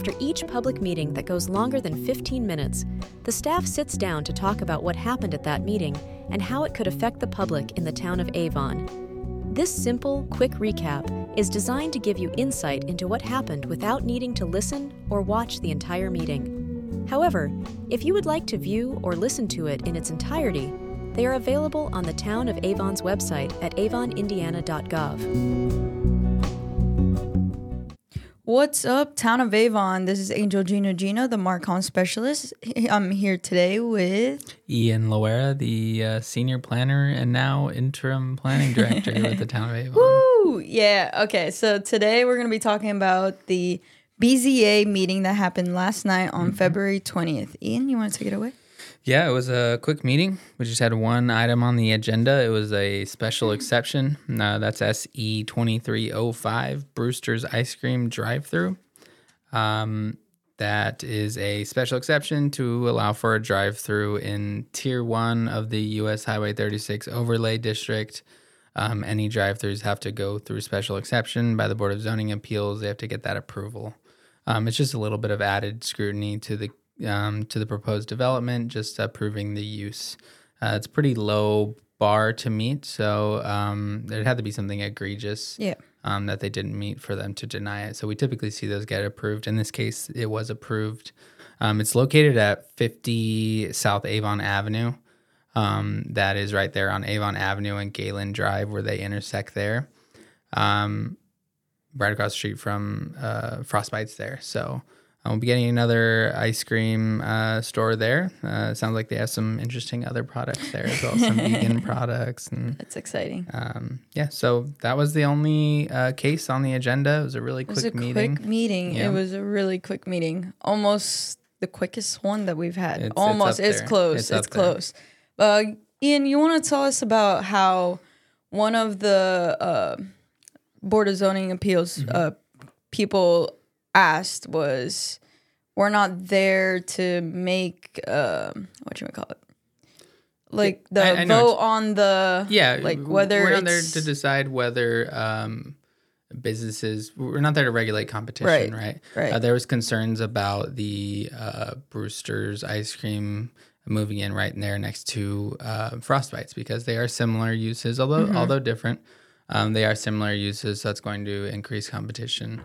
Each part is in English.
After each public meeting that goes longer than 15 minutes, the staff sits down to talk about what happened at that meeting and how it could affect the public in the town of Avon. This simple, quick recap is designed to give you insight into what happened without needing to listen or watch the entire meeting. However, if you would like to view or listen to it in its entirety, they are available on the Town of Avon's website at avonindiana.gov. What's up, Town of Avon? This is Angel Gina, the MarComm specialist. I'm here today with Ian Loera, the uh, senior planner and now interim planning director with the Town of Avon. Woo! Yeah. Okay. So today we're going to be talking about the BZA meeting that happened last night on mm-hmm. February 20th. Ian, you want to take it away? Yeah, it was a quick meeting. We just had one item on the agenda. It was a special exception. Uh, that's SE 2305, Bruster's Ice Cream Drive Through. Um, that is a special exception to allow for a drive through in Tier 1 of the US Highway 36 Overlay District. Um, any drive throughs have to go through special exception by the Board of Zoning Appeals. They have to get that approval. Um, it's just a little bit of added scrutiny to the um, to the proposed development, just approving the use. Uh, it's pretty low bar to meet, so um, there had to be something egregious yeah. um, that they didn't meet for them to deny it. So we typically see those get approved. In this case, it was approved. Um, it's located at 50 South Avon Avenue. Um, that is right there on Avon Avenue and Galen Drive, where they intersect there. Um, right across the street from uh, Frostbite's there. So I'll be getting another ice cream uh, store there. Uh, sounds like they have some interesting other products there as well, some vegan products. And that's exciting. Um, yeah, so that was the only uh, case on the agenda. It was a really quick it was a meeting. Quick meeting. Yeah. It was a really quick meeting. Almost the quickest one that we've had. It's, Almost. It's, it's close. It's, it's close. Uh, Ian, you want to tell us about how one of the uh, Board of Zoning Appeals mm-hmm. Uh, people asked was we're not there to make um what you call it like the I, I vote on the yeah like whether we're not there to decide whether um businesses we're not there to regulate competition right right, right. Uh, there was concerns about the uh, Bruster's ice cream moving in right in there next to uh, Frostbite's because they are similar uses although mm-hmm. although different um, they are similar uses so that's going to increase competition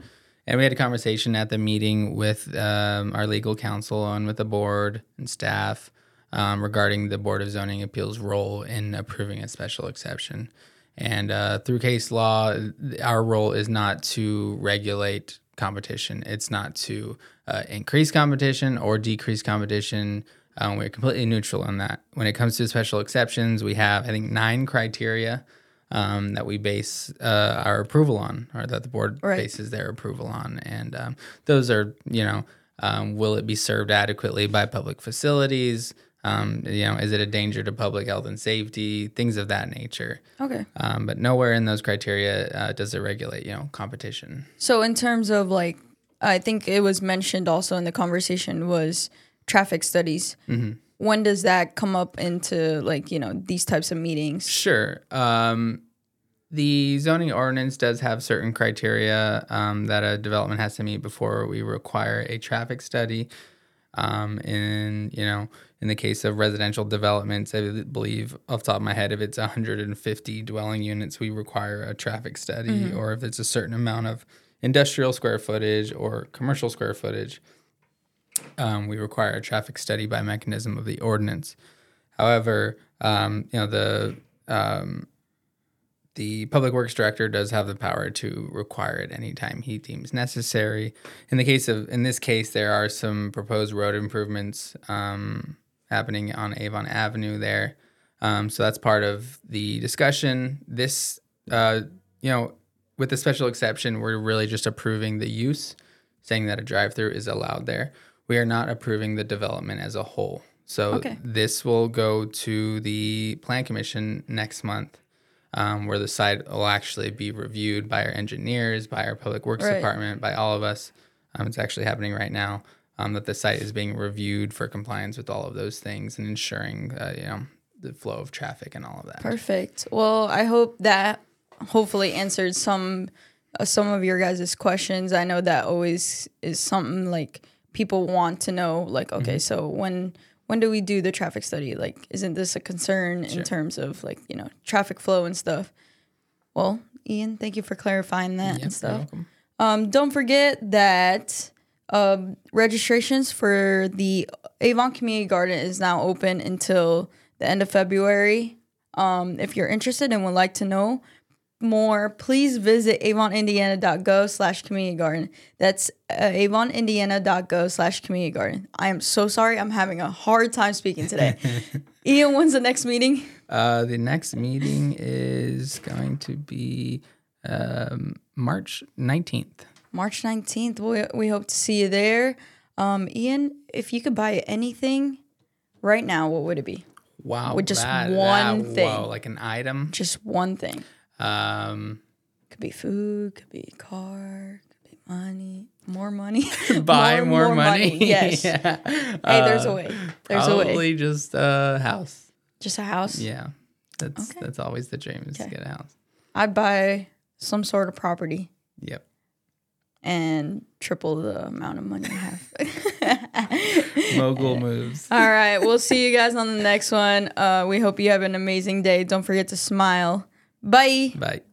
and we had a conversation at the meeting with um, our legal counsel and with the board and staff um, regarding the Board of Zoning Appeals' role in approving a special exception. And uh, through case law, our role is not to regulate competition. It's not to uh, increase competition or decrease competition. Um, we're completely neutral on that. When it comes to special exceptions, we have, I think, nine criteria um, that we base uh, our approval on, or that the board right. bases their approval on, and um, those are, you know, um, will it be served adequately by public facilities? Um, you know, is it a danger to public health and safety? Things of that nature. Okay. Um, but nowhere in those criteria uh, does it regulate, you know, competition. So in terms of like, I think it was mentioned also in the conversation was traffic studies. Mm-hmm when does that come up into like you know these types of meetings? Sure. Um, the zoning ordinance does have certain criteria um, that a development has to meet before we require a traffic study. Um, in you know in the case of residential developments i believe off the top of my head if it's 150 dwelling units we require a traffic study. Mm-hmm. or if it's a certain amount of industrial square footage or commercial square footage um, we require a traffic study by mechanism of the ordinance. However, um, you know the um, the public works director does have the power to require it anytime he deems necessary. In the case of in this case, there are some proposed road improvements um, happening on Avon Avenue there, um, so that's part of the discussion. This, uh, you know, with the special exception, we're really just approving the use, saying that a drive-through is allowed there we are not approving the development as a whole. So okay. this will go to the plan commission next month, um, where the site will actually be reviewed by our engineers, by our public works right. department, by all of us. Um, it's actually happening right now. Um, that the site is being reviewed for compliance with all of those things and ensuring, uh, you know, the flow of traffic and all of that. Perfect. Well, I hope that hopefully answered some uh, some of your guys' questions. I know that always is something like people want to know. Like, okay, mm-hmm. so when when do we do the traffic study? Like, isn't this a concern sure. in terms of like you know traffic flow and stuff? Well, Ian, thank you for clarifying that yep, and stuff. Um, don't forget that um, registrations for the Avon Community Garden is now open until the end of February. Um, if you're interested and would like to know more, please visit avonindiana.gov slash community garden. That's uh, avonindiana.gov slash community garden. I am so sorry. I'm having a hard time speaking today. Ian, when's the next meeting? Uh, the next meeting is going to be um, March 19th. March 19th. We, we hope to see you there. Um, Ian, if you could buy anything right now, what would it be? Wow. With just that, one that, thing. Wow, like an item? Just one thing. Um, could be food, could be car, could be money, more money. buy more, more, more money. money. Yes. yeah. Hey, there's a way. There's a way. Probably just a house. Just a house? Yeah. That's okay. that's always the dream is okay. to get a house. I'd buy some sort of property. Yep. And triple the amount of money I have. Mogul moves. All right. We'll see you guys on the next one. Uh, we hope you have an amazing day. Don't forget to smile. Bye. Bye.